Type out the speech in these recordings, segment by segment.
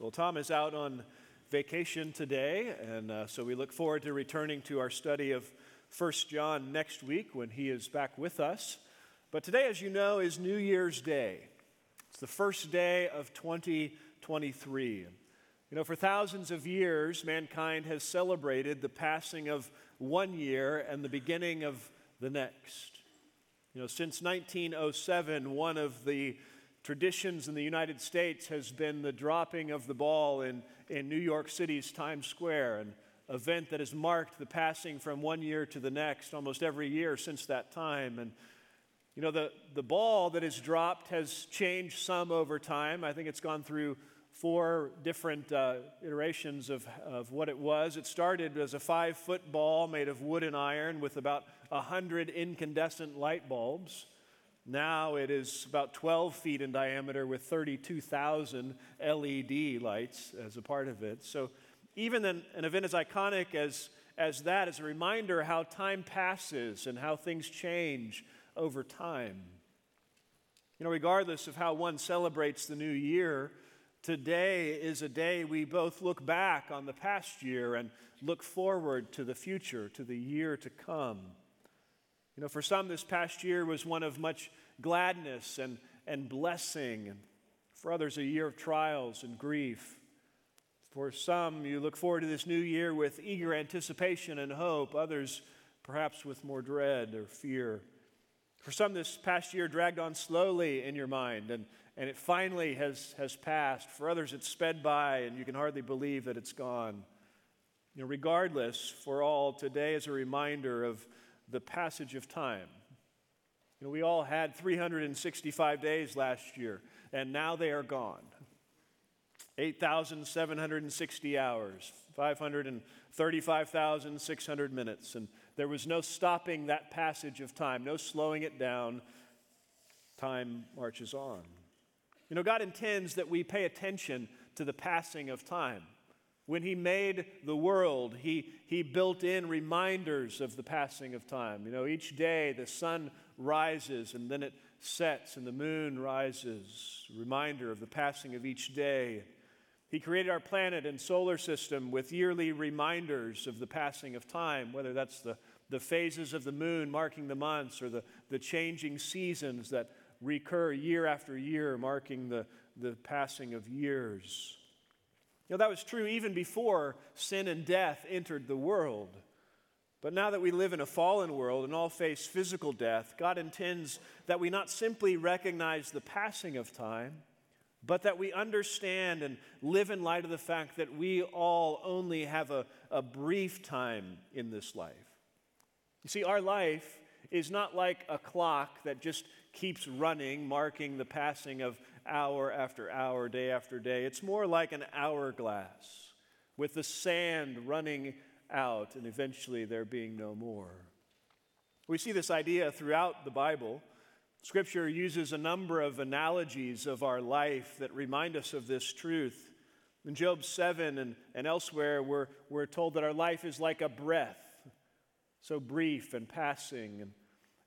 Well, Tom is out on vacation today, and uh, so we look forward to returning to our study of 1 John next week when he is back with us. But today, as you know, is New Year's Day. It's the first day of 2023. You know, for thousands of years, mankind has celebrated the passing of one year and the beginning of the next. You know, since 1907, one of the traditions in the United States has been the dropping of the ball in, in New York City's Times Square, an event that has marked the passing from one year to the next almost every year since that time. And, you know, the, the ball that is dropped has changed some over time. I think it's gone through four different uh, iterations of, of what it was. It started as a five foot ball made of wood and iron with about 100 incandescent light bulbs. Now it is about 12 feet in diameter with 32,000 LED lights as a part of it. So, even an, an event as iconic as, as that is a reminder how time passes and how things change over time. You know, regardless of how one celebrates the new year, today is a day we both look back on the past year and look forward to the future, to the year to come. You know, for some, this past year was one of much gladness and, and blessing. And for others, a year of trials and grief. For some, you look forward to this new year with eager anticipation and hope. Others, perhaps with more dread or fear. For some, this past year dragged on slowly in your mind and, and it finally has, has passed. For others, it's sped by and you can hardly believe that it's gone. You know, regardless, for all, today is a reminder of the passage of time. You know, we all had 365 days last year, and now they are gone. 8,760 hours, 535,600 minutes, and there was no stopping that passage of time, no slowing it down. Time marches on. You know, God intends that we pay attention to the passing of time. When he made the world, he, he built in reminders of the passing of time. You know, each day the sun rises and then it sets and the moon rises, reminder of the passing of each day. He created our planet and solar system with yearly reminders of the passing of time, whether that's the, the phases of the moon marking the months or the, the changing seasons that recur year after year, marking the, the passing of years. You know, that was true even before sin and death entered the world. But now that we live in a fallen world and all face physical death, God intends that we not simply recognize the passing of time, but that we understand and live in light of the fact that we all only have a, a brief time in this life. You see, our life is not like a clock that just keeps running, marking the passing of hour after hour, day after day. It's more like an hourglass with the sand running out and eventually there being no more. We see this idea throughout the Bible. Scripture uses a number of analogies of our life that remind us of this truth. In Job 7 and, and elsewhere, we're, we're told that our life is like a breath, so brief and passing. And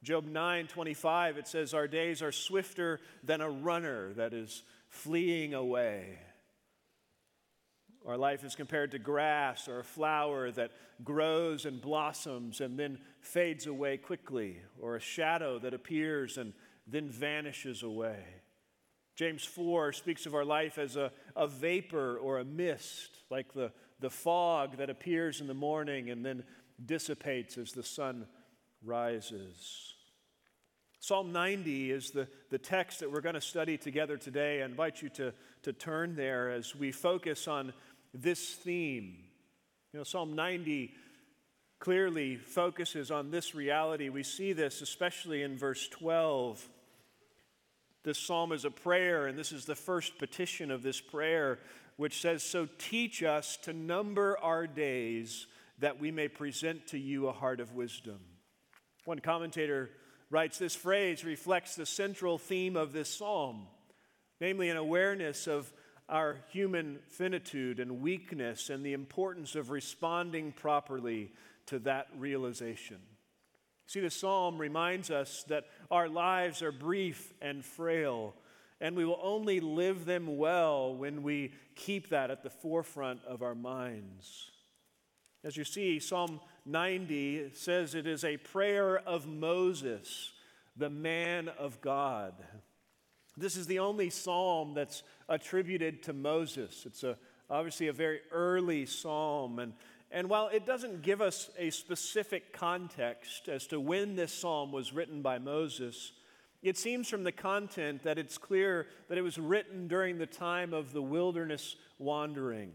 Job 9 25, it says, Our days are swifter than a runner that is fleeing away. Our life is compared to grass or a flower that grows and blossoms and then fades away quickly, or a shadow that appears and then vanishes away. James 4 speaks of our life as a, a vapor or a mist, like the, the fog that appears in the morning and then dissipates as the sun rises. Psalm 90 is the, the text that we're going to study together today. I invite you to, to turn there as we focus on this theme. You know, Psalm 90 clearly focuses on this reality. We see this especially in verse 12. This psalm is a prayer, and this is the first petition of this prayer, which says, So teach us to number our days that we may present to you a heart of wisdom. One commentator writes this phrase reflects the central theme of this psalm, namely an awareness of our human finitude and weakness and the importance of responding properly to that realization. See, the psalm reminds us that our lives are brief and frail, And we will only live them well when we keep that at the forefront of our minds. As you see, Psalm 90 says it is a prayer of Moses, the man of God. This is the only psalm that's attributed to Moses. It's a, obviously a very early psalm. And, and while it doesn't give us a specific context as to when this psalm was written by Moses, it seems from the content that it's clear that it was written during the time of the wilderness wandering.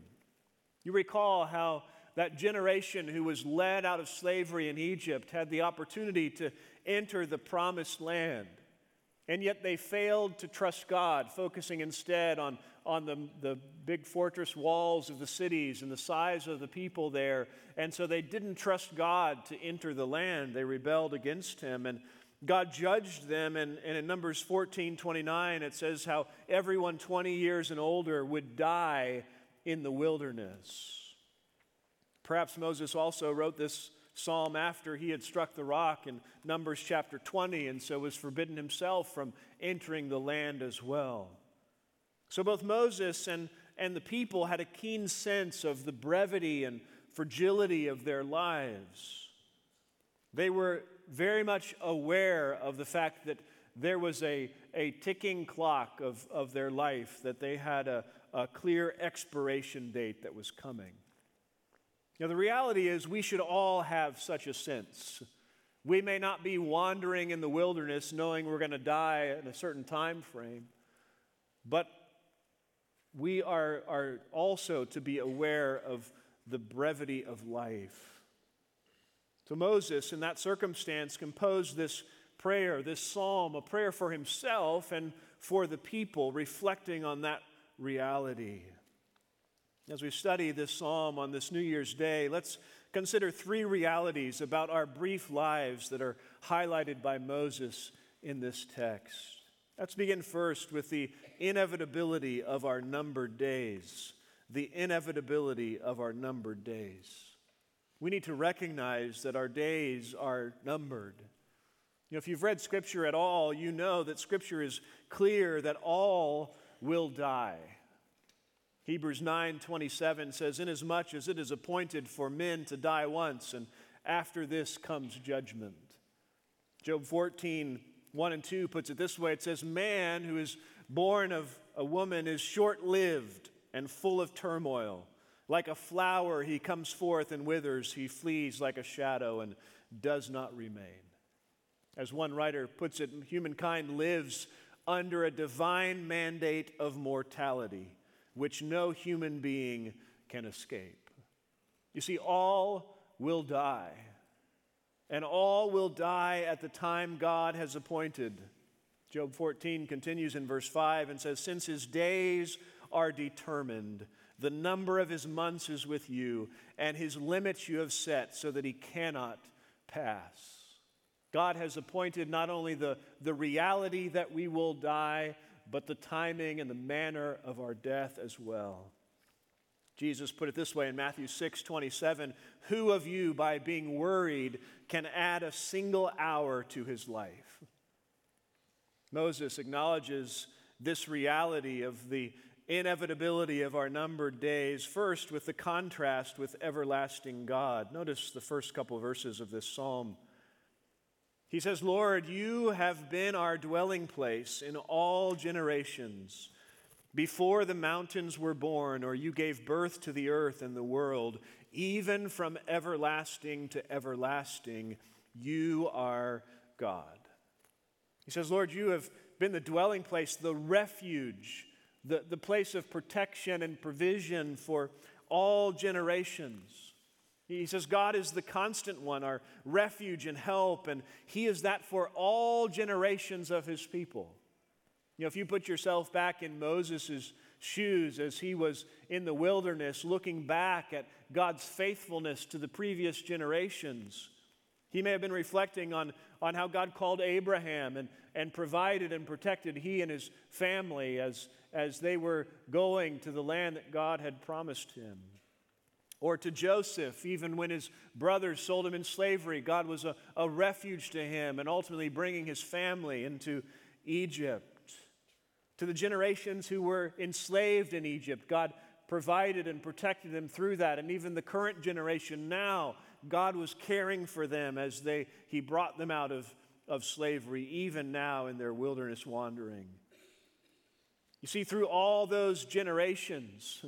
You recall how that generation who was led out of slavery in Egypt had the opportunity to enter the promised land. And yet they failed to trust God, focusing instead on, on the, the big fortress walls of the cities and the size of the people there. And so they didn't trust God to enter the land. They rebelled against Him. And God judged them. And, and in Numbers 14 29, it says how everyone 20 years and older would die in the wilderness. Perhaps Moses also wrote this psalm after he had struck the rock in Numbers chapter 20 and so was forbidden himself from entering the land as well. So both Moses and, and the people had a keen sense of the brevity and fragility of their lives. They were very much aware of the fact that there was a, a ticking clock of, of their life, that they had a, a clear expiration date that was coming. Now, the reality is, we should all have such a sense. We may not be wandering in the wilderness knowing we're going to die in a certain time frame, but we are, are also to be aware of the brevity of life. So, Moses, in that circumstance, composed this prayer, this psalm, a prayer for himself and for the people, reflecting on that reality. As we study this psalm on this New Year's Day, let's consider three realities about our brief lives that are highlighted by Moses in this text. Let's begin first with the inevitability of our numbered days. The inevitability of our numbered days. We need to recognize that our days are numbered. You know, if you've read Scripture at all, you know that Scripture is clear that all will die. Hebrews 9:27 says inasmuch as it is appointed for men to die once and after this comes judgment. Job 14 1 and 2 puts it this way it says man who is born of a woman is short-lived and full of turmoil. Like a flower he comes forth and withers, he flees like a shadow and does not remain. As one writer puts it, humankind lives under a divine mandate of mortality which no human being can escape. You see, all will die, and all will die at the time God has appointed. Job 14 continues in verse 5 and says, Since his days are determined, the number of his months is with you, and his limits you have set so that he cannot pass. God has appointed not only the, the reality that we will die, but the timing and the manner of our death as well. Jesus put it this way in Matthew 6 27 Who of you, by being worried, can add a single hour to his life? Moses acknowledges this reality of the inevitability of our numbered days, first with the contrast with everlasting God. Notice the first couple verses of this psalm. He says, Lord, you have been our dwelling place in all generations. Before the mountains were born, or you gave birth to the earth and the world, even from everlasting to everlasting, you are God. He says, Lord, you have been the dwelling place, the refuge, the, the place of protection and provision for all generations. He says, God is the constant one, our refuge and help, and He is that for all generations of His people. You know, if you put yourself back in Moses' shoes as he was in the wilderness, looking back at God's faithfulness to the previous generations, he may have been reflecting on, on how God called Abraham and, and provided and protected he and his family as, as they were going to the land that God had promised him. Or to Joseph, even when his brothers sold him in slavery, God was a, a refuge to him and ultimately bringing his family into Egypt. To the generations who were enslaved in Egypt, God provided and protected them through that. And even the current generation now, God was caring for them as they, He brought them out of, of slavery, even now in their wilderness wandering. You see, through all those generations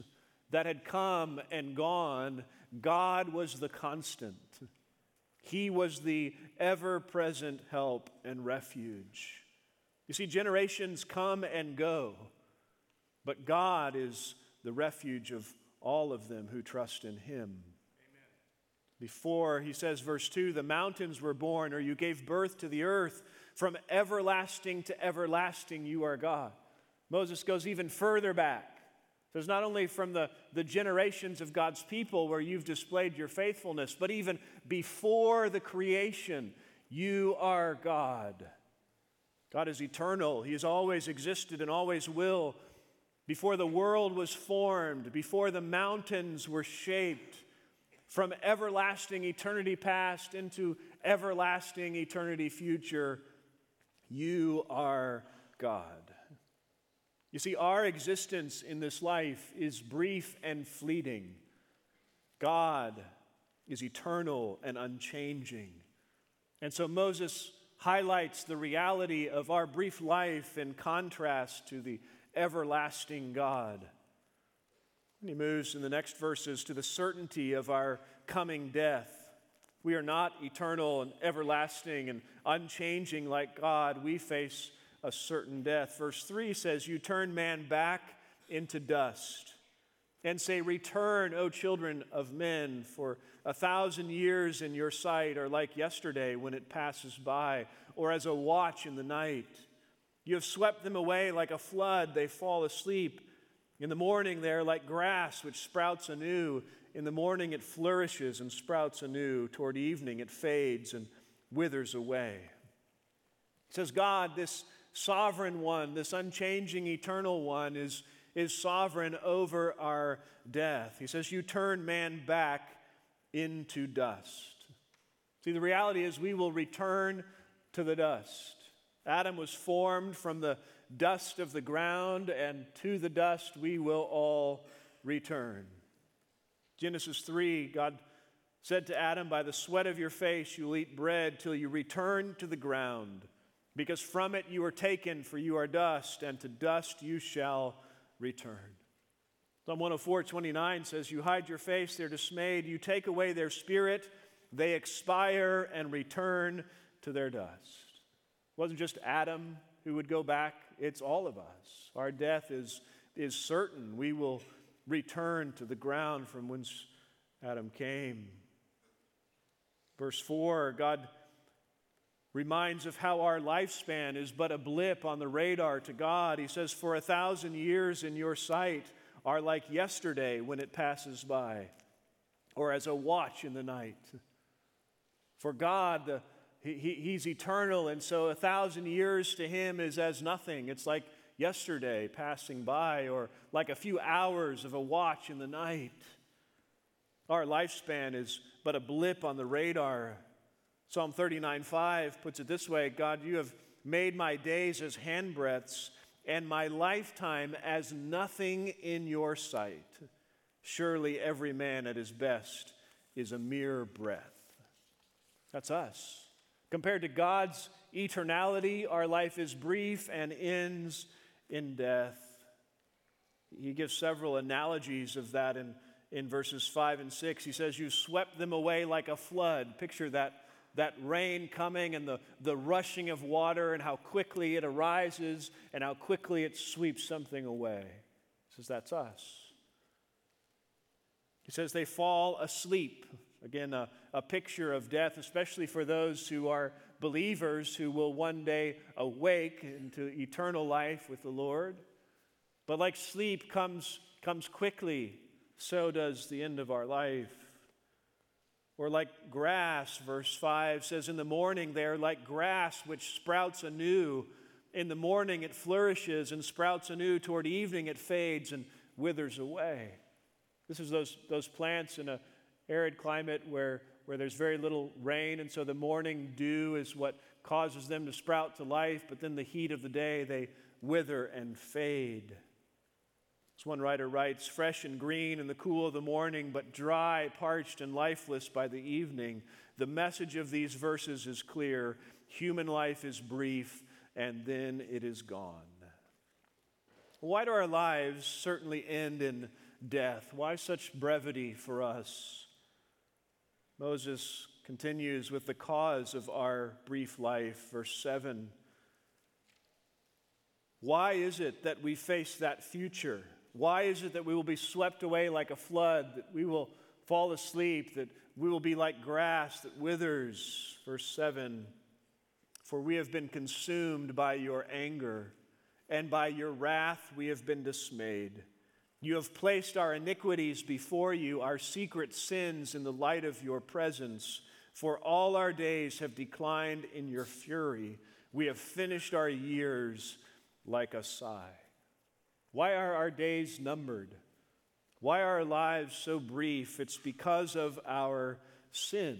that had come and gone, God was the constant. He was the ever present help and refuge. You see, generations come and go, but God is the refuge of all of them who trust in Him. Before, he says, verse 2 the mountains were born, or you gave birth to the earth. From everlasting to everlasting, you are God. Moses goes even further back. Says not only from the, the generations of God's people where you've displayed your faithfulness, but even before the creation, you are God. God is eternal. He has always existed and always will. Before the world was formed, before the mountains were shaped, from everlasting eternity past into everlasting eternity future, you are God. You see, our existence in this life is brief and fleeting. God is eternal and unchanging. And so Moses highlights the reality of our brief life in contrast to the everlasting God. And he moves in the next verses to the certainty of our coming death. We are not eternal and everlasting and unchanging like God. We face a certain death. Verse 3 says, You turn man back into dust and say, Return, O children of men, for a thousand years in your sight are like yesterday when it passes by, or as a watch in the night. You have swept them away like a flood, they fall asleep. In the morning, they are like grass which sprouts anew. In the morning, it flourishes and sprouts anew. Toward evening, it fades and withers away. It says, God, this sovereign one, this unchanging, eternal one, is, is sovereign over our death. He says, You turn man back into dust. See, the reality is we will return to the dust. Adam was formed from the dust of the ground, and to the dust we will all return. Genesis 3, God said to Adam, By the sweat of your face you'll eat bread till you return to the ground because from it you are taken, for you are dust, and to dust you shall return. Psalm 104 29 says, You hide your face, they're dismayed. You take away their spirit, they expire and return to their dust. It wasn't just Adam who would go back, it's all of us. Our death is, is certain. We will return to the ground from whence Adam came. Verse 4 God reminds of how our lifespan is but a blip on the radar to God. He says, For a thousand years in your sight are like yesterday when it passes by, or as a watch in the night. For God, the, he, He's eternal, and so a thousand years to Him is as nothing. It's like yesterday passing by, or like a few hours of a watch in the night. Our lifespan is but a blip on the radar Psalm 39 5 puts it this way God, you have made my days as handbreadths and my lifetime as nothing in your sight. Surely every man at his best is a mere breath. That's us. Compared to God's eternality, our life is brief and ends in death. He gives several analogies of that in, in verses 5 and 6. He says, You swept them away like a flood. Picture that that rain coming and the, the rushing of water and how quickly it arises and how quickly it sweeps something away. He says, That's us. He says, They fall asleep. Again, a, a picture of death, especially for those who are believers who will one day awake into eternal life with the Lord. But like sleep comes, comes quickly, so does the end of our life. Or like grass, verse 5 says, In the morning they are like grass which sprouts anew. In the morning it flourishes and sprouts anew. Toward evening it fades and withers away. This is those, those plants in a arid climate where, where there's very little rain, and so the morning dew is what causes them to sprout to life, but then the heat of the day, they, wither and fade. As one writer writes, fresh and green in the cool of the morning, but dry, parched, and lifeless by the evening. The message of these verses is clear human life is brief, and then it is gone. Why do our lives certainly end in death? Why such brevity for us? Moses continues with the cause of our brief life, verse 7. Why is it that we face that future? Why is it that we will be swept away like a flood, that we will fall asleep, that we will be like grass that withers? Verse 7 For we have been consumed by your anger, and by your wrath we have been dismayed. You have placed our iniquities before you, our secret sins in the light of your presence. For all our days have declined in your fury. We have finished our years like a sigh. Why are our days numbered? Why are our lives so brief? It's because of our sin.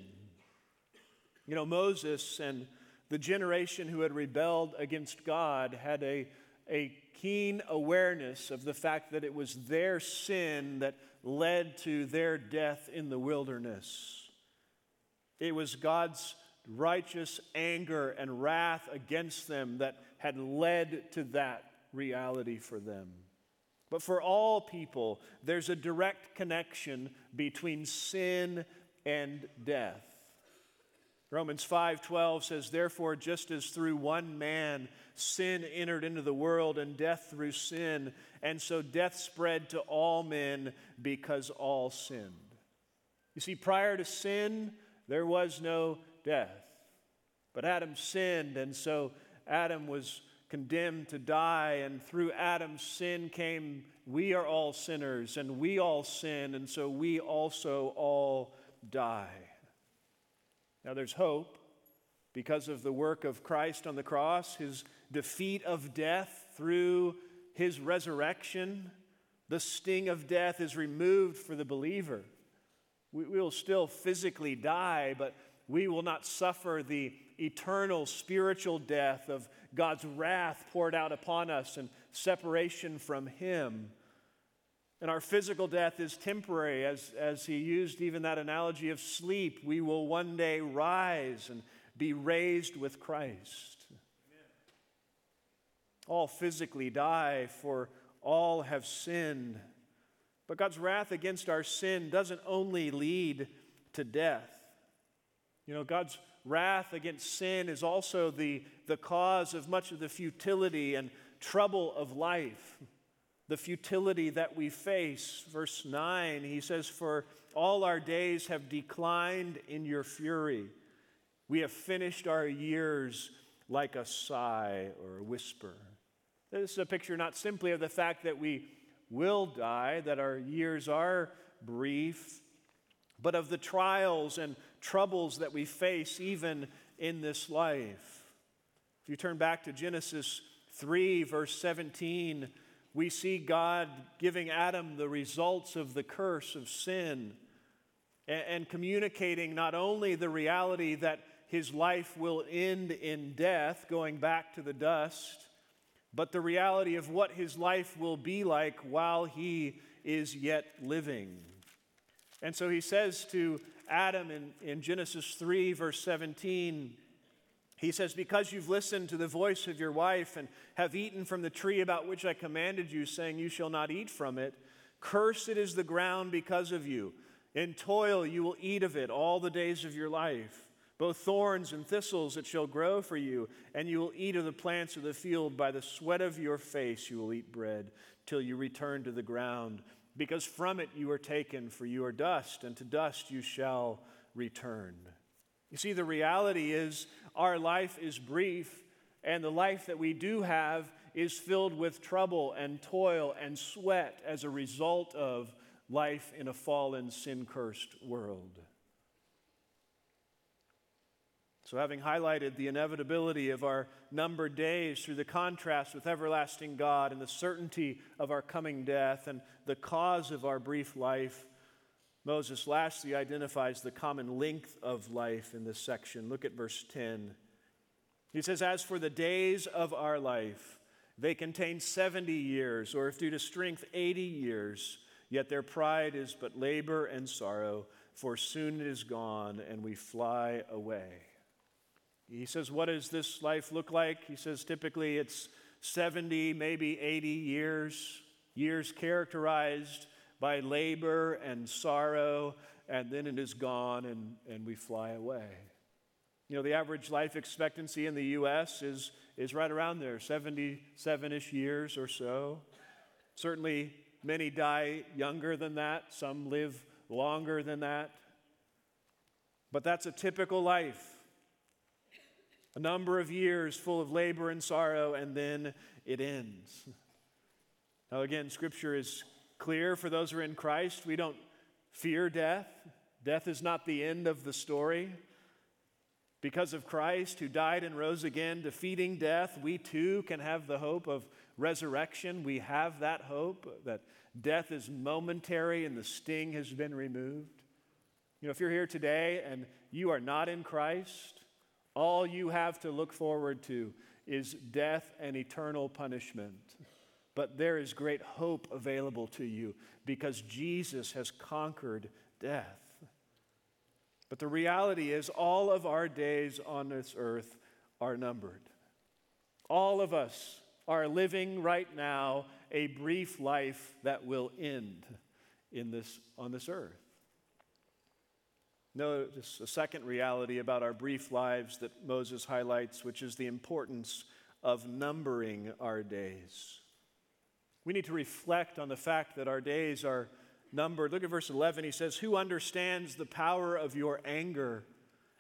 You know, Moses and the generation who had rebelled against God had a, a keen awareness of the fact that it was their sin that led to their death in the wilderness. It was God's righteous anger and wrath against them that had led to that reality for them. But for all people, there's a direct connection between sin and death. Romans 5:12 says therefore just as through one man sin entered into the world and death through sin and so death spread to all men because all sinned. You see prior to sin there was no death. But Adam sinned and so Adam was condemned to die and through Adam's sin came we are all sinners and we all sin and so we also all die. Now, there's hope because of the work of Christ on the cross, his defeat of death through his resurrection. The sting of death is removed for the believer. We will still physically die, but we will not suffer the eternal spiritual death of God's wrath poured out upon us and separation from Him. And our physical death is temporary, as, as he used even that analogy of sleep. We will one day rise and be raised with Christ. Amen. All physically die, for all have sinned. But God's wrath against our sin doesn't only lead to death. You know, God's wrath against sin is also the, the cause of much of the futility and trouble of life the futility that we face. Verse 9, he says, For all our days have declined in your fury. We have finished our years like a sigh or a whisper. This is a picture not simply of the fact that we will die, that our years are brief, but of the trials and troubles that we face even in this life. If you turn back to Genesis 3, verse 17, we see God giving Adam the results of the curse of sin and, and, communicating not only the reality that his life will end in death, going back to the dust, but the reality of what his life will be like while he is yet living. And so he says to Adam in, in Genesis 3, verse 17, he says, Because you've listened to the voice of your wife and have eaten from the tree about which I commanded you, saying, You shall not eat from it, cursed is the ground because of you. In toil you will eat of it all the days of your life. Both thorns and thistles it shall grow for you, and you will eat of the plants of the field. By the sweat of your face you will eat bread, till you return to the ground, because from it you are taken, for you are dust, and to dust you shall return. You see, the reality is our life is brief, and the life that we do have is filled with trouble and toil and sweat as a result of life in a fallen, sin cursed world. So, having highlighted the inevitability of our numbered days through the contrast with everlasting God and the certainty of our coming death and the cause of our brief life, Moses lastly identifies the common length of life in this section. Look at verse 10. He says, As for the days of our life, They contain 70 years, or if due to strength, 80 years. Yet their pride is but labor and sorrow, for soon it is gone and we fly away. He says, What does this life look like? He says, typically it's 70, maybe 80 years, years characterized by labor and sorrow, and then it is gone and, and we fly away. You know, the average life expectancy in the U.S. is, is right around there, 77 ish years or so. Certainly, many die younger than that, some live longer than that. But that's a typical life. A number of years full of labor and sorrow, and then it ends. Now, again, Scripture is clear for those who are in Christ. We don't fear death, death is not the end of the story. Because of Christ, who died and rose again, defeating death, we too can have the hope of resurrection. We have that hope that death is momentary and the sting has been removed. You know, if you're here today and you are not in Christ, all you have to look forward to is death and eternal punishment. But there is great hope available to you because Jesus has conquered death. But the reality is, all of our days on this earth are numbered. All of us are living right now a brief life that will end in this, on this earth. Notice a second reality about our brief lives that Moses highlights, which is the importance of numbering our days. We need to reflect on the fact that our days are numbered. Look at verse 11. He says, Who understands the power of your anger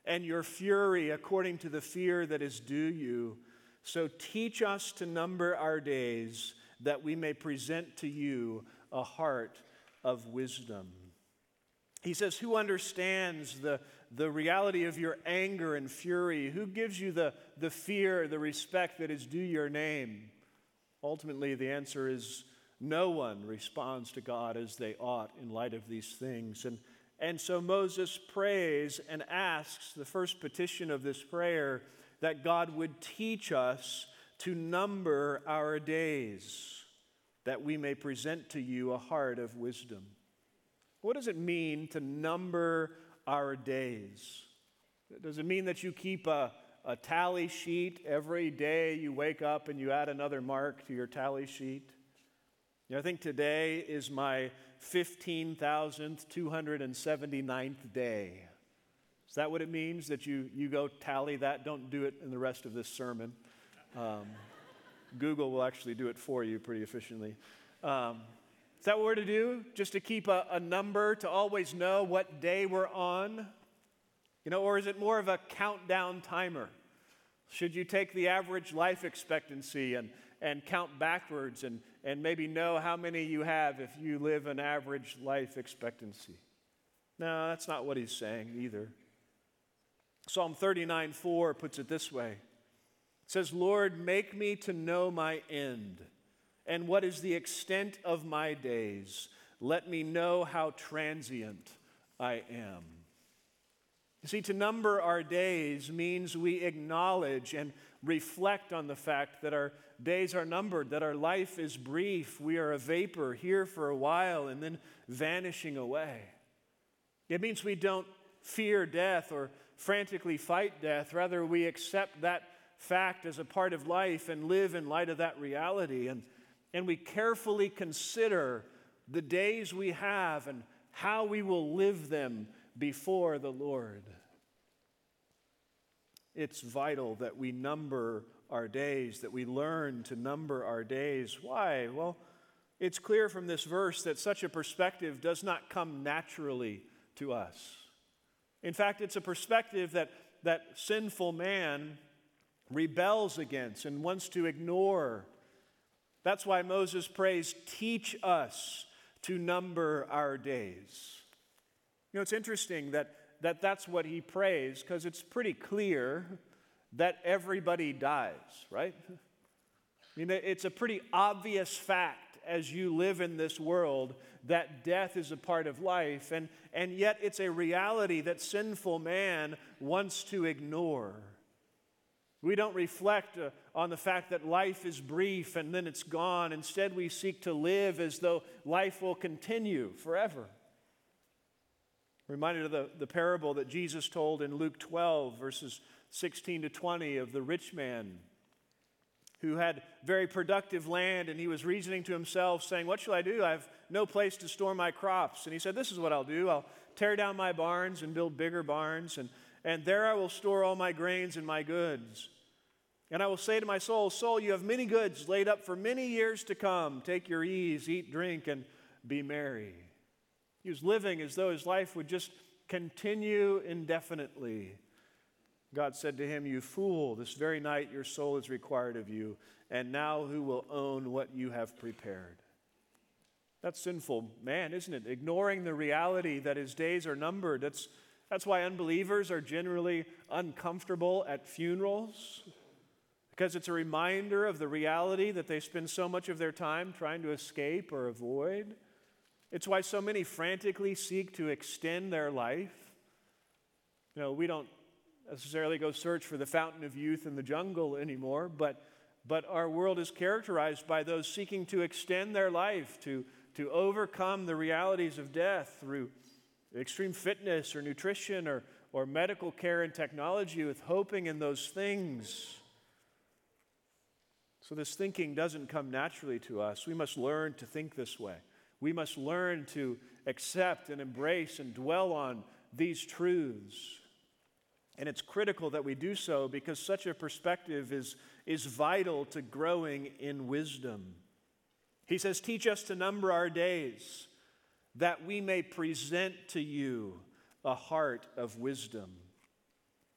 and your fury according to the fear that is due you? So teach us to number our days that we may present to you a heart of wisdom. He says, Who understands the, the reality of your anger and fury? Who gives you the, the fear, the respect that is due your name? Ultimately, the answer is no one responds to God as they ought in light of these things. And, and so Moses prays and asks the first petition of this prayer that God would teach us to number our days, that we may present to you a heart of wisdom. What does it mean to number our days? Does it mean that you keep a, a tally sheet every day you wake up and you add another mark to your tally sheet? You know, I think today is my 15,279th day. Is that what it means that you, you go tally that? Don't do it in the rest of this sermon. Um, Google will actually do it for you pretty efficiently. Um, is that what we're to do? Just to keep a, a number, to always know what day we're on? You know, or is it more of a countdown timer? Should you take the average life expectancy and, and count backwards and, and maybe know how many you have if you live an average life expectancy. No, that's not what he's saying either. Psalm 39 4 puts it this way It says, Lord, make me to know my end and what is the extent of my days. Let me know how transient I am. You see, to number our days means we acknowledge and reflect on the fact that our days are numbered, that our life is brief. We are a vapor here for a while and then vanishing away. It means we don't fear death or frantically fight death. Rather, we accept that fact as a part of life and live in light of that reality. And, and we carefully consider the days we have and how we will live them before the Lord. It's vital that we number our days, that we learn to number our days. Why? Well, it's clear from this verse that such a perspective does not come naturally to us. In fact, it's a perspective that, that sinful man rebels against and wants to ignore. That's why Moses prays, Teach us to number our days. You know, it's interesting that, that that's what he prays because it's pretty clear that everybody dies, right? I mean, it's a pretty obvious fact as you live in this world that death is a part of life, and, and yet it's a reality that sinful man wants to ignore. We don't reflect uh, on the fact that life is brief and then it's gone. Instead, we seek to live as though life will continue forever. reminded of the, the parable that Jesus told in Luke 12, verses 16 to 20, of the rich man who had very productive land and he was reasoning to himself, saying, What shall I do? I have no place to store my crops. And he said, This is what I'll do. I'll tear down my barns and build bigger barns, and, and there I will store all my grains and my goods. And I will say to my soul, Soul, you have many goods laid up for many years to come. Take your ease, eat, drink, and be merry. He was living as though his life would just continue indefinitely. God said to him, You fool, this very night your soul is required of you, and now who will own what you have prepared? That's sinful man, isn't it? Ignoring the reality that his days are numbered. That's, that's why unbelievers are generally uncomfortable at funerals, because it's a reminder of the reality that they spend so much of their time trying to escape or avoid. It's why so many frantically seek to extend their life. You know, we don't necessarily go search for the fountain of youth in the jungle anymore, but, but our world is characterized by those seeking to extend their life, to, to overcome the realities of death through extreme fitness or nutrition or, or medical care and technology with hoping in those things. So, this thinking doesn't come naturally to us. We must learn to think this way. We must learn to accept and embrace and dwell on these truths. And it's critical that we do so because such a perspective is, is vital to growing in wisdom. He says, Teach us to number our days that we may present to you a heart of wisdom.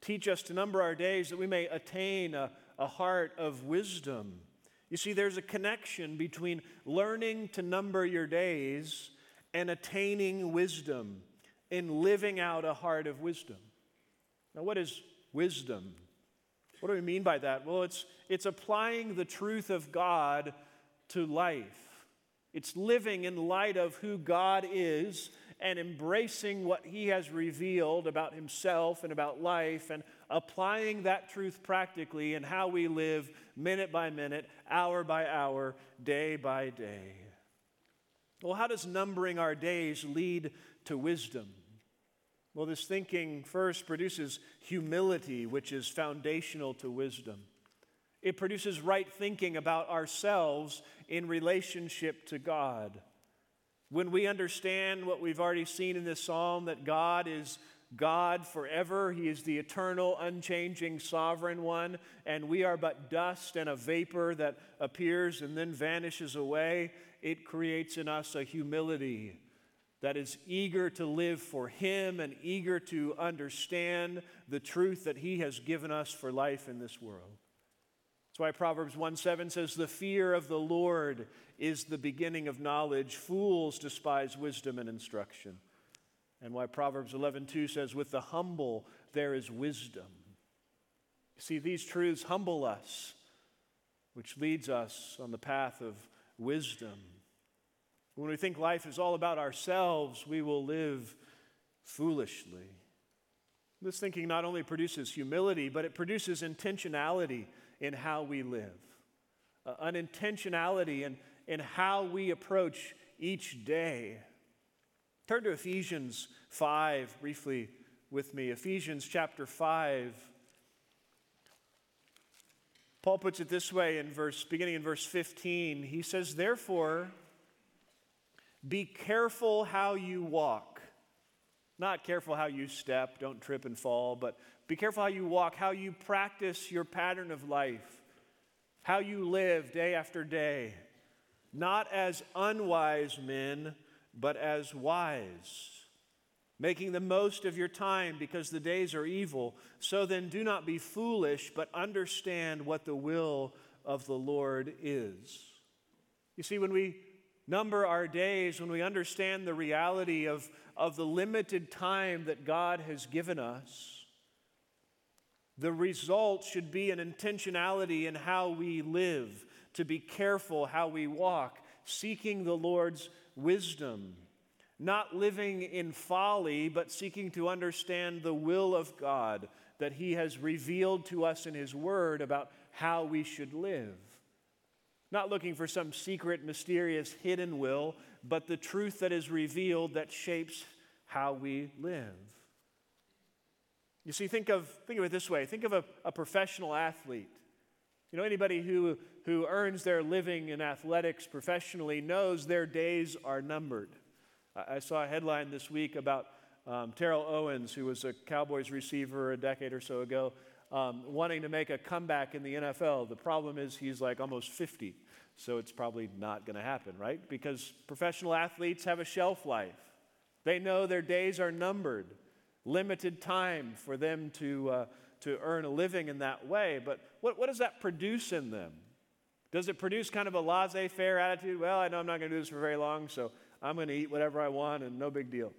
Teach us to number our days that we may attain a, a heart of wisdom. You see, there's a connection between learning to number your days and attaining wisdom in living out a heart of wisdom. Now, what is wisdom? What do we mean by that? Well, it's, it's applying the truth of God to life. It's living in light of who God is and embracing what He has revealed about Himself and about life and applying that truth practically in how we live minute by minute, hour by hour, day by day. Well, how does numbering our days lead to wisdom? Well, this thinking first produces humility, which is foundational to wisdom. It produces right thinking about ourselves in relationship to God. When we understand what we've already seen in this psalm, that God is God forever, He is the eternal, unchanging, sovereign one, and we are but dust and a vapor that appears and then vanishes away, it creates in us a humility that is eager to live for Him and eager to understand the truth that He has given us for life in this world. That's why Proverbs 1 7 says, The fear of the Lord is the beginning of knowledge. Fools despise wisdom and instruction. And why Proverbs 11 2 says, With the humble there is wisdom. See, these truths humble us, which leads us on the path of wisdom. When we think life is all about ourselves, we will live foolishly. This thinking not only produces humility, but it produces intentionality in how we live. Uh, an intentionality in, in how we approach each day. Turn to Ephesians 5 briefly with me. Ephesians chapter 5. Paul puts it this way in verse beginning in verse 15. He says, "Therefore, be careful how you walk. Not careful how you step, don't trip and fall, but be careful how you walk, how you practice your pattern of life, how you live day after day. Not as unwise men, but as wise, making the most of your time because the days are evil. So then, do not be foolish, but understand what the will of the Lord is. You see, when we number our days, when we understand the reality of, of the limited time that God has given us, the result should be an intentionality in how we live, to be careful how we walk, seeking the Lord's wisdom, not living in folly, but seeking to understand the will of God that He has revealed to us in His Word about how we should live. Not looking for some secret, mysterious, hidden will, but the truth that is revealed that shapes how we live. You see, think of, think of it this way think of a, a professional athlete. You know, anybody who, who earns their living in athletics professionally knows their days are numbered. I, I saw a headline this week about um, Terrell Owens, who was a Cowboys receiver a decade or so ago, um, wanting to make a comeback in the NFL. The problem is he's like almost 50, so it's probably not going to happen, right? Because professional athletes have a shelf life. They know their days are numbered, limited time for them to, uh, to earn a living in that way. But what, what does that produce in them? Does it produce kind of a laissez faire attitude? Well, I know I'm not going to do this for very long, so I'm going to eat whatever I want and no big deal.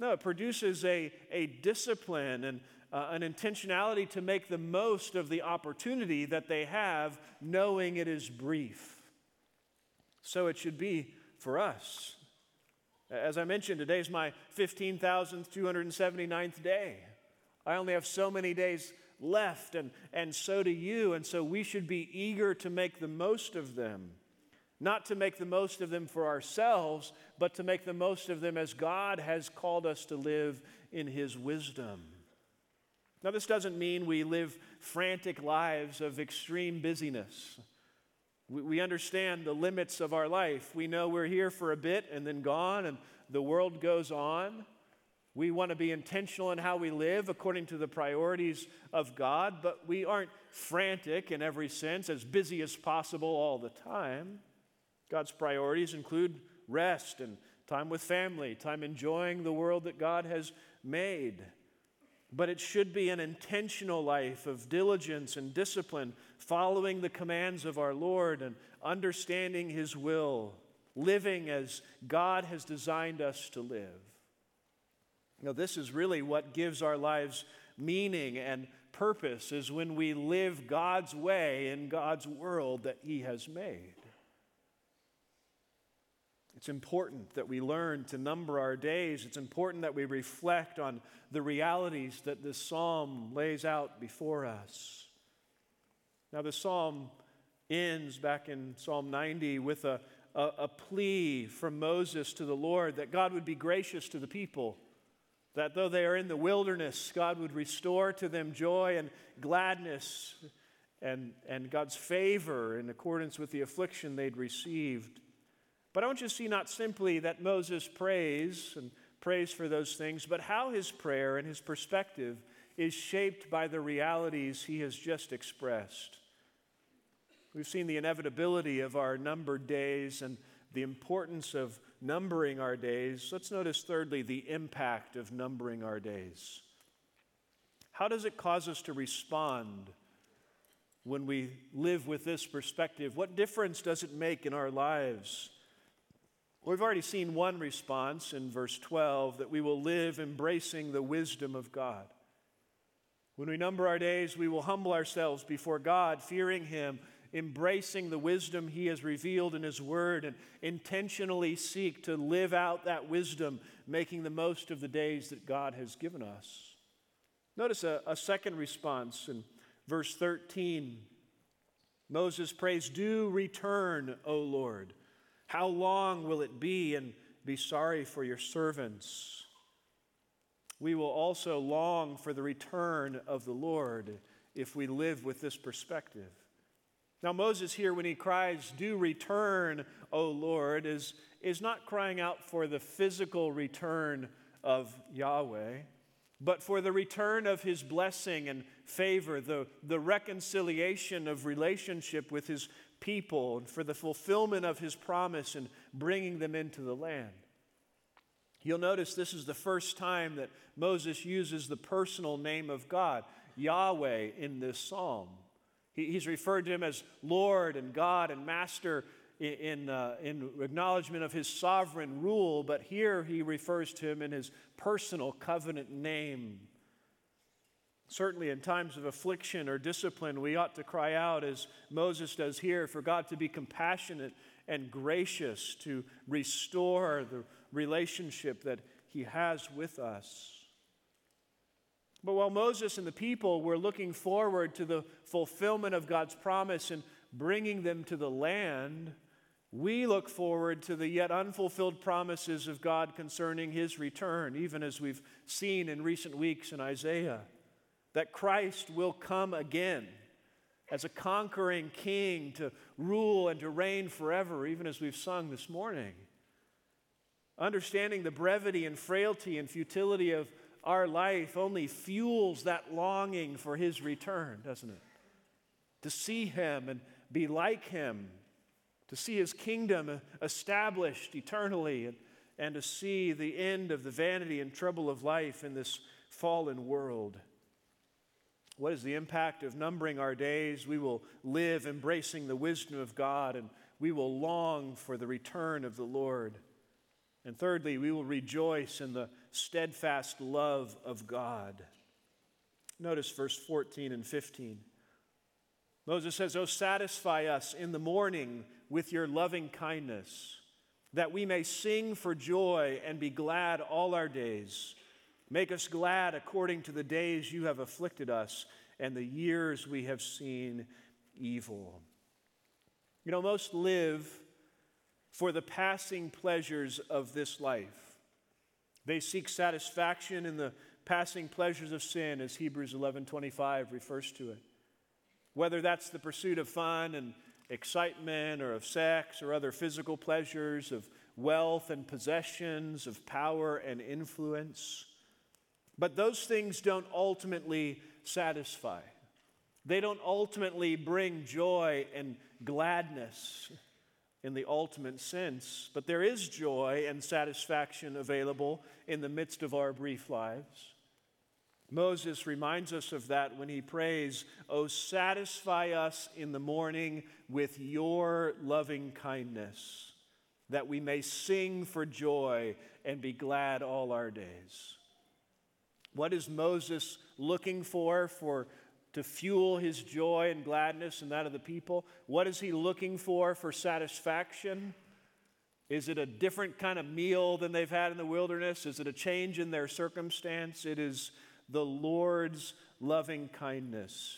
No, it produces a, a discipline and uh, an intentionality to make the most of the opportunity that they have, knowing it is brief. So it should be for us. As I mentioned, today is my 15,279th day. I only have so many days left, and, and so do you. And so we should be eager to make the most of them. Not to make the most of them for ourselves, but to make the most of them as God has called us to live in His wisdom. Now, this doesn't mean we live frantic lives of extreme busyness. We, understand the limits of our life. We know we're here for a bit and then gone, and the world goes on. We want to be intentional in how we live according to the priorities of God, but we aren't frantic in every sense, as busy as possible all the time. God's priorities include rest and time with family, time enjoying the world that God has made. But it should be an intentional life of diligence and discipline, following the commands of our Lord and understanding His will, living as God has designed us to live. Now, this is really what gives our lives meaning and purpose, is when we live God's way in God's world that He has made. It's important that we learn to number our days. It's important that we reflect on the realities that this psalm lays out before us. Now, the psalm ends back in Psalm 90 with a, a, a plea from Moses to the Lord that God would be gracious to the people that though they are in the wilderness, God would restore to them joy and gladness and, and God's favor in accordance with the affliction they'd received. But I want you to see not simply that Moses prays and prays for those things, but how his prayer and his perspective is shaped by the realities he has just expressed. We've seen the inevitability of our numbered days and the importance of numbering our days, let's notice thirdly the impact of numbering our days. How does it cause us to respond when we live with this perspective? What difference does it make in our lives? We've already seen one response in verse 12 that we will live embracing the wisdom of God. When we number our days, we will humble ourselves before God, fearing Him embracing the wisdom He has revealed in His Word and intentionally seek to live out that wisdom, making the most of the days that God has given us. Notice a, a second response in verse 13. Moses prays, Do return, O Lord. How long will it be? And be sorry for your servants. We will also long for the return of the Lord if we live with this perspective. Now, Moses here, when he cries, Do return, O Lord, is, is not crying out for the physical return of Yahweh, but for the return of his blessing and favor, the, the reconciliation of relationship with his people, and for the fulfillment of his promise and bringing them into the land. You'll notice this is the first time that Moses uses the personal name of God, Yahweh, in this psalm. He, he's referred to him as Lord and God and Master in, in, uh, in acknowledgement of his sovereign rule, but here he refers to him in his personal covenant name. Certainly, in times of affliction or discipline, we ought to cry out, as Moses does here, for God to be compassionate and gracious to restore the relationship that He has with us. But while Moses and the people were looking forward to the fulfillment of God's promise and bringing them to the land, we look forward to the yet unfulfilled promises of God concerning his return, even as we've seen in recent weeks in Isaiah, that Christ will come again as a conquering king to rule and to reign forever, even as we've sung this morning. Understanding the brevity and frailty and futility of our life only fuels that longing for his return, doesn't it? To see him and be like him, to see his kingdom established eternally, and, and to see the end of the vanity and trouble of life in this fallen world. What is the impact of numbering our days? We will live embracing the wisdom of God and we will long for the return of the Lord. And thirdly, we will rejoice in the steadfast love of God. Notice verse 14 and 15. Moses says, Oh, satisfy us in the morning with your loving kindness, that we may sing for joy and be glad all our days. Make us glad according to the days you have afflicted us and the years we have seen evil. You know, most live for the passing pleasures of this life. They seek satisfaction in the passing pleasures of sin, as Hebrews 11:25 refers to it. Whether that's the pursuit of fun and excitement, or of sex, or other physical pleasures, of wealth and possessions, of power and influence. But those things don't ultimately satisfy. They don't ultimately bring joy and gladness in the ultimate sense, but there is joy and satisfaction available in the midst of our brief lives. Moses reminds us of that when he prays, Oh, satisfy us in the morning with your loving kindness, that we may sing for joy and be glad all our days. What is Moses looking for for to fuel his joy and gladness and that of the people? What is he looking for for satisfaction? Is it a different kind of meal than they've had in the wilderness? Is it a change in their circumstance? It is the Lord's loving kindness.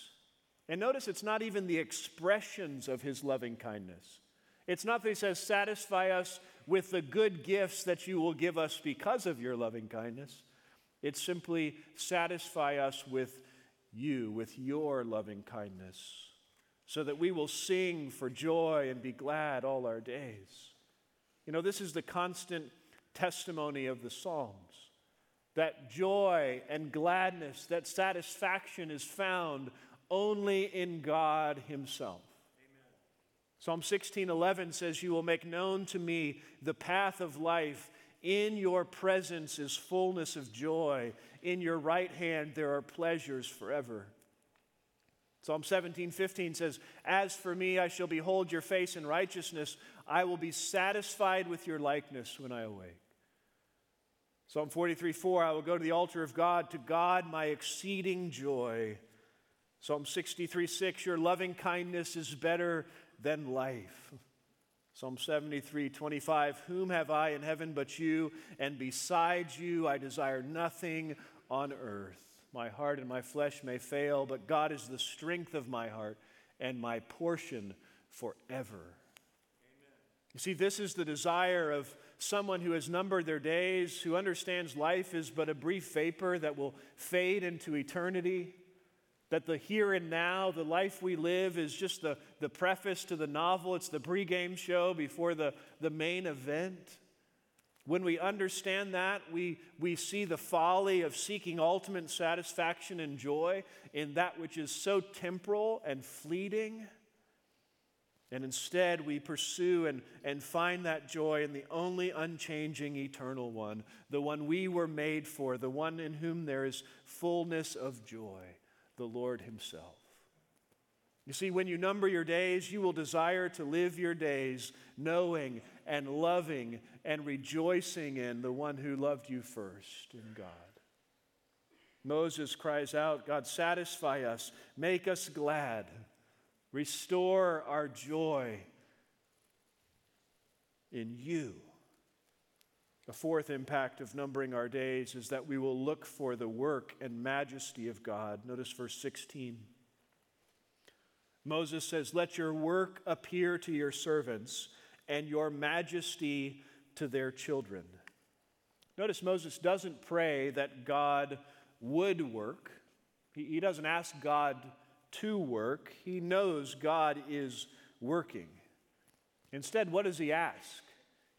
And notice it's not even the expressions of his loving kindness. It's not that he says, Satisfy us with the good gifts that you will give us because of your loving kindness. It's simply satisfy us with you with your loving kindness, so that we will sing for joy and be glad all our days. You know, this is the constant testimony of the Psalms that joy and gladness, that satisfaction is found only in God Himself. Amen. Psalm 16:11 says, "You will make known to me the path of life. In your presence is fullness of joy. In your right hand there are pleasures forever. Psalm 17, 15 says, As for me, I shall behold your face in righteousness. I will be satisfied with your likeness when I awake. Psalm 43, 4, I will go to the altar of God, to God my exceeding joy. Psalm 63, 6, your loving kindness is better than life. Psalm 73, 25, Whom have I in heaven but you? And besides you, I desire nothing on earth. My heart and my flesh may fail, but God is the strength of my heart and my portion forever. You see, this is the desire of someone who has numbered their days, who understands life is but a brief vapor that will fade into eternity that the here and now, the life we live, is just the, the preface to the novel. It's the pregame show before the, the main event. When we understand that, we, we see the folly of seeking ultimate satisfaction and joy in that which is so temporal and fleeting. And instead, we pursue and, and find that joy in the only unchanging eternal one, the one we were made for, the one in whom there is fullness of joy the Lord Himself. You see, when you number your days, you will desire to live your days knowing and loving and rejoicing in the one who loved you first, in God. Moses cries out, God, satisfy us, make us glad, restore our joy in you. The fourth impact of numbering our days is that we will look for the work and majesty of God. Notice verse 16. Moses says, Let your work appear to your servants and your majesty to their children. Notice Moses doesn't pray that God would work, he, he doesn't ask God to work. He knows God is working. Instead, what does he ask?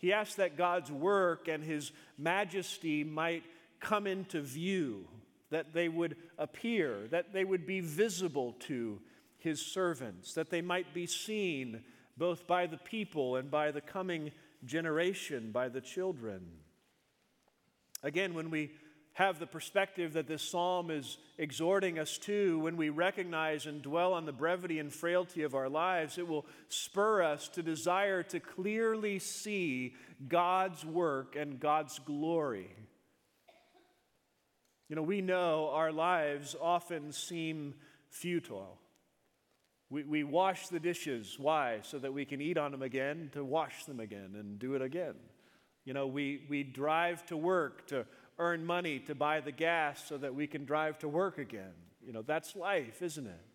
He asked that God's work and his majesty might come into view, that they would appear, that they would be visible to his servants, that they might be seen both by the people and by the coming generation, by the children. Again, when we have the perspective that this psalm is exhorting us to, when we recognize and dwell on the brevity and frailty of our lives, it will spur us to desire to clearly see God's work and God's glory. You know, we know our lives often seem futile. We, we wash the dishes. Why? So that we can eat on them again, to wash them again and do it again. You know, we, we drive to work to earn money to buy the gas so that we can drive to work again. You know, that's life, isn't it?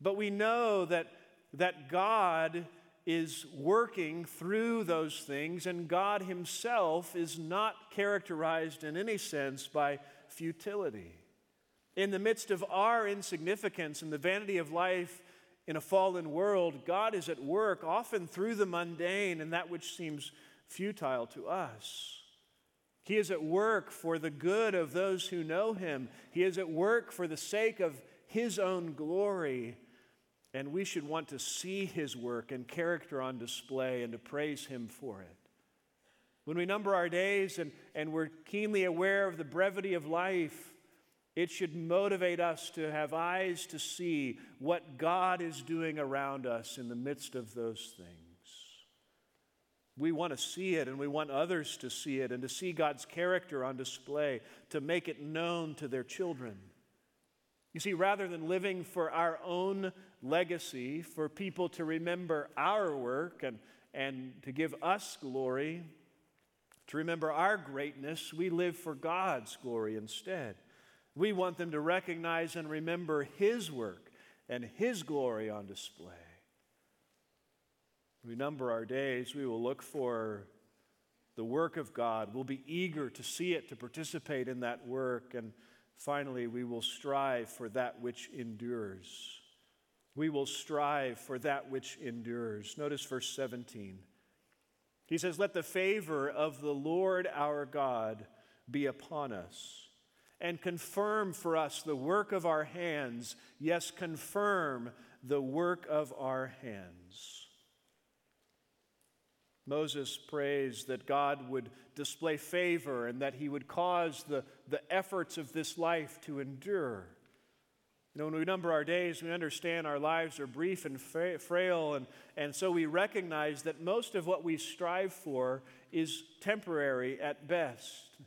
But we know that, that God is working through those things, and God Himself is not characterized in any sense by futility. In the midst of our insignificance and the vanity of life in a fallen world, God is at work, often through the mundane and that which seems futile to us. He is at work for the good of those who know Him, He is at work for the sake of His own glory. And we should want to see His work and character on display and to praise Him for it. When we number our days and, and we're keenly aware of the brevity of life, it should motivate us to have eyes to see what God is doing around us in the midst of those things. We want to see it and we want others to see it and to see God's character on display, to make it known to their children. You see, rather than living for our own legacy, for people to remember our work and, and to give us glory, to remember our greatness, we live for God's glory instead. We want them to recognize and remember His work and His glory on display. We number our days, we will look for the work of God. We'll be eager to see it, to participate in that work. And finally, we will strive for that which endures. We will strive for that which endures. Notice verse 17. He says, Let the favor of the Lord our God be upon us and confirm for us the work of our hands. Yes, confirm the work of our hands. Moses prays that God would display favor and that he would cause the, the efforts of this life to endure. You know, when we number our days, we understand our lives are brief and frail, and, and so we recognize that most of what we strive for is temporary at best.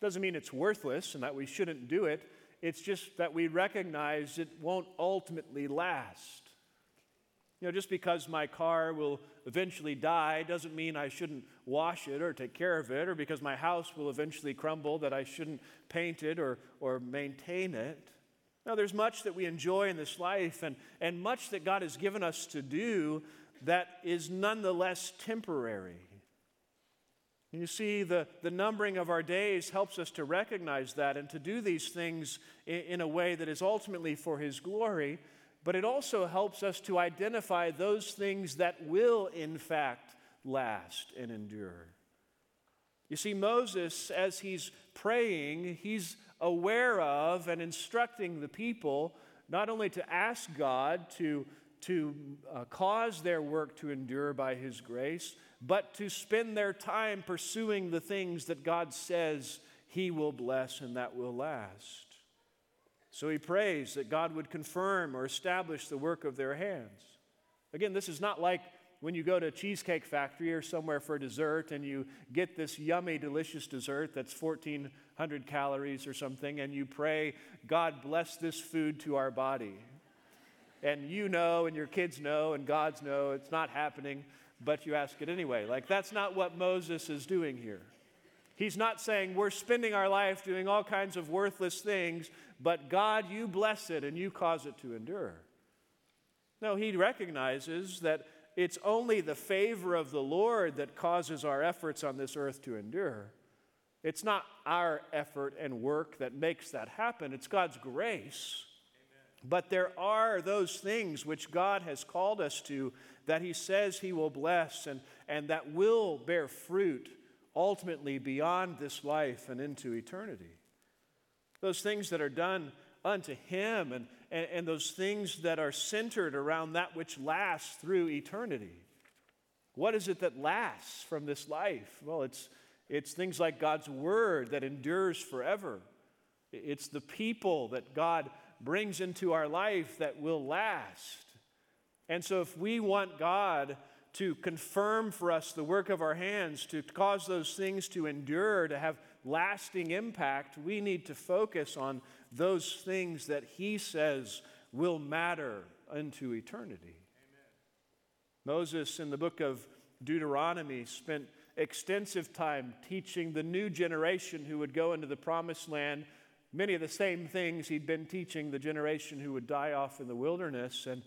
Doesn't mean it's worthless and that we shouldn't do it. It's just that we recognize it won't ultimately last. You know, just because my car will eventually die doesn't mean I shouldn't wash it or take care of it, or because my house will eventually crumble that I shouldn't paint it or, or maintain it. Now, there's much that we enjoy in this life and, and much that God has given us to do that is nonetheless temporary. You see, the, the numbering of our days helps us to recognize that and to do these things in, in, a way that is ultimately for His glory, but it also helps us to identify those things that will, in fact, last and endure. You see, Moses, as he's praying, he's aware of and instructing the people not only to ask God to, to uh, cause their work to endure by His grace, but to spend their time pursuing the things that God says He will bless and that will last. So he prays that God would confirm or establish the work of their hands. Again, this is not like when you go to a cheesecake factory or somewhere for dessert and you get this yummy, delicious dessert that's 1,400 calories or something, and you pray, God bless this food to our body. And you know, and your kids know, and God's know it's not happening but you ask it anyway. Like, that's not what Moses is doing here. He's not saying we're spending our life doing all kinds of worthless things, but God, you bless it and you cause it to endure. No, he recognizes that it's only the favor of the Lord that causes our efforts on this earth to endure. It's not our effort and work that makes that happen, it's God's grace. But there are those things which God has called us to that He says He will bless and, and that will bear fruit ultimately beyond this life and into eternity. Those things that are done unto Him and, and, and those things that are centered around that which lasts through eternity. What is it that lasts from this life? Well, it's, it's things like God's Word that endures forever. It's the people that God brings into our life that will last. And so, if we want God to confirm for us the work of our hands, to cause those things to endure, to have lasting impact, we need to focus on those things that He says will matter unto eternity. Amen. Moses, in the book of Deuteronomy, spent extensive time teaching the new generation who would go into the promised land many of the same things he'd been teaching the generation who would die off in the wilderness. And,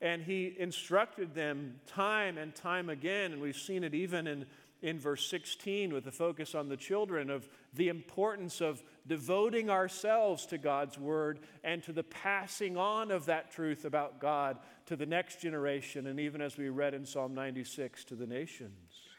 and he instructed them time and time again, and we've seen it even in, in verse 16 with the focus on the children of the importance of devoting ourselves to God's word and to the passing on of that truth about God to the next generation, and even as we read in Psalm 96, to the nations.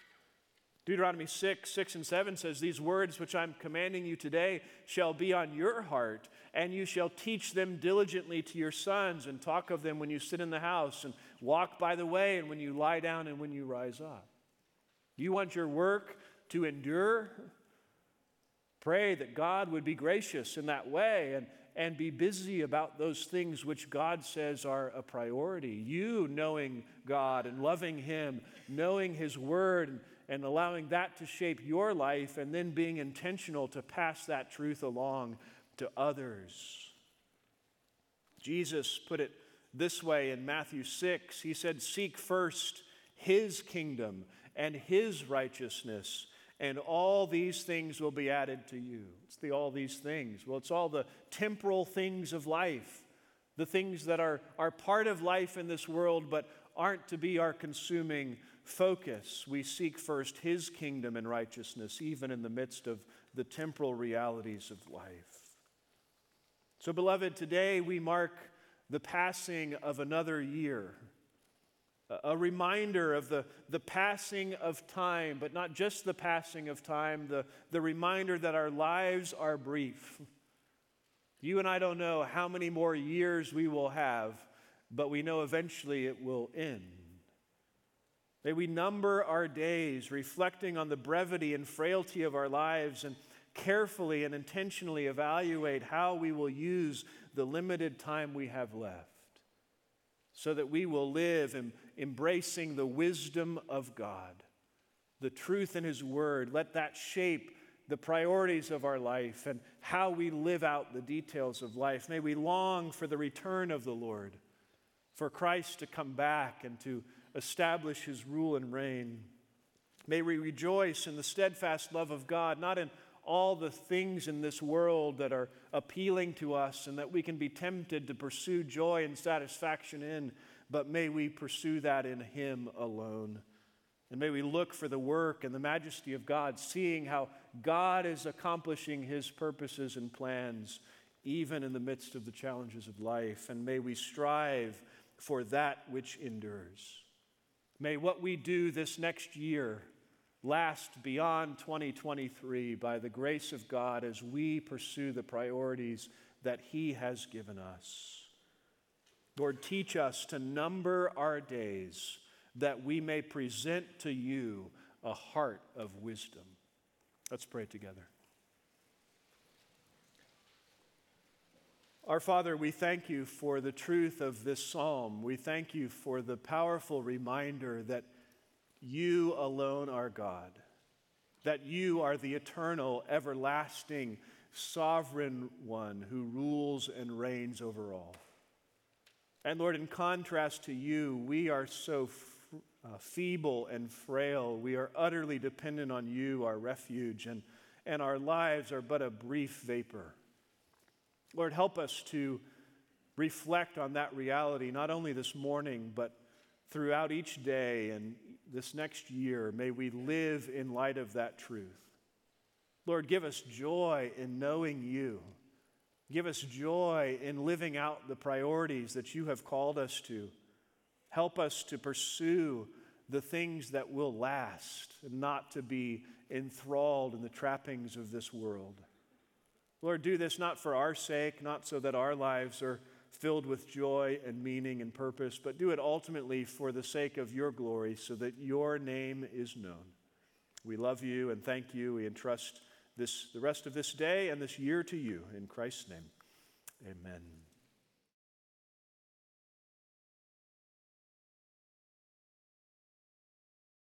Deuteronomy 6, 6 and 7 says, These words which I'm commanding you today shall be on your heart, and you shall teach them diligently to your sons, and talk of them when you sit in the house, and walk by the way, and when you lie down, and when you rise up. You want your work to endure? Pray that God would be gracious in that way and, and be busy about those things which God says are a priority. You knowing God and loving Him, knowing His Word, and allowing that to shape your life and then being intentional to pass that truth along to others. Jesus put it this way in Matthew 6 He said, Seek first His kingdom and His righteousness, and all these things will be added to you. It's the all these things. Well, it's all the temporal things of life, the things that are, are part of life in this world but aren't to be our consuming focus, we seek first His kingdom and righteousness, even in the midst of the temporal realities of life. So, beloved, today we mark the passing of another year, a reminder of the, the passing of time, but not just the passing of time, the, the reminder that our lives are brief. You and I don't know how many more years we will have, but we know eventually it will end. May we number our days, reflecting on the brevity and frailty of our lives, and carefully and intentionally evaluate how we will use the limited time we have left so that we will live in embracing the wisdom of God, the truth in His Word. Let that shape the priorities of our life and how we live out the details of life. May we long for the return of the Lord, for Christ to come back and to establish his rule and reign. May we rejoice in the steadfast love of God, not in all the things in this world that are appealing to us and that we can be tempted to pursue joy and satisfaction in, but may we pursue that in Him alone. And may we look for the work and the majesty of God, seeing how God is accomplishing His purposes and plans, even in the midst of the challenges of life. And may we strive for that which endures. May what we do this next year last beyond 2023 by the grace of God as we pursue the priorities that He has given us. Lord, teach us to number our days that we may present to you a heart of wisdom. Let's pray together. Our Father, we thank you for the truth of this psalm. We thank you for the powerful reminder that you alone are God, that you are the eternal, everlasting, sovereign one who rules and reigns over all. And Lord, in contrast to you, we are so uh, feeble and frail. We are utterly dependent on you, our refuge, and, and our lives are but a brief vapor. Lord, help us to reflect on that reality, not only this morning, but throughout each day and this next year. May we live in light of that truth. Lord, give us joy in knowing you. Give us joy in living out the priorities that you have called us to. Help us to pursue the things that will last and not to be enthralled in the trappings of this world. Lord, do this not for our sake, not so that our lives are filled with joy and meaning and purpose, but do it ultimately for the sake of your glory so that your name is known. We love you and thank you. We entrust this, the rest of this day and this year to you. In Christ's name, amen.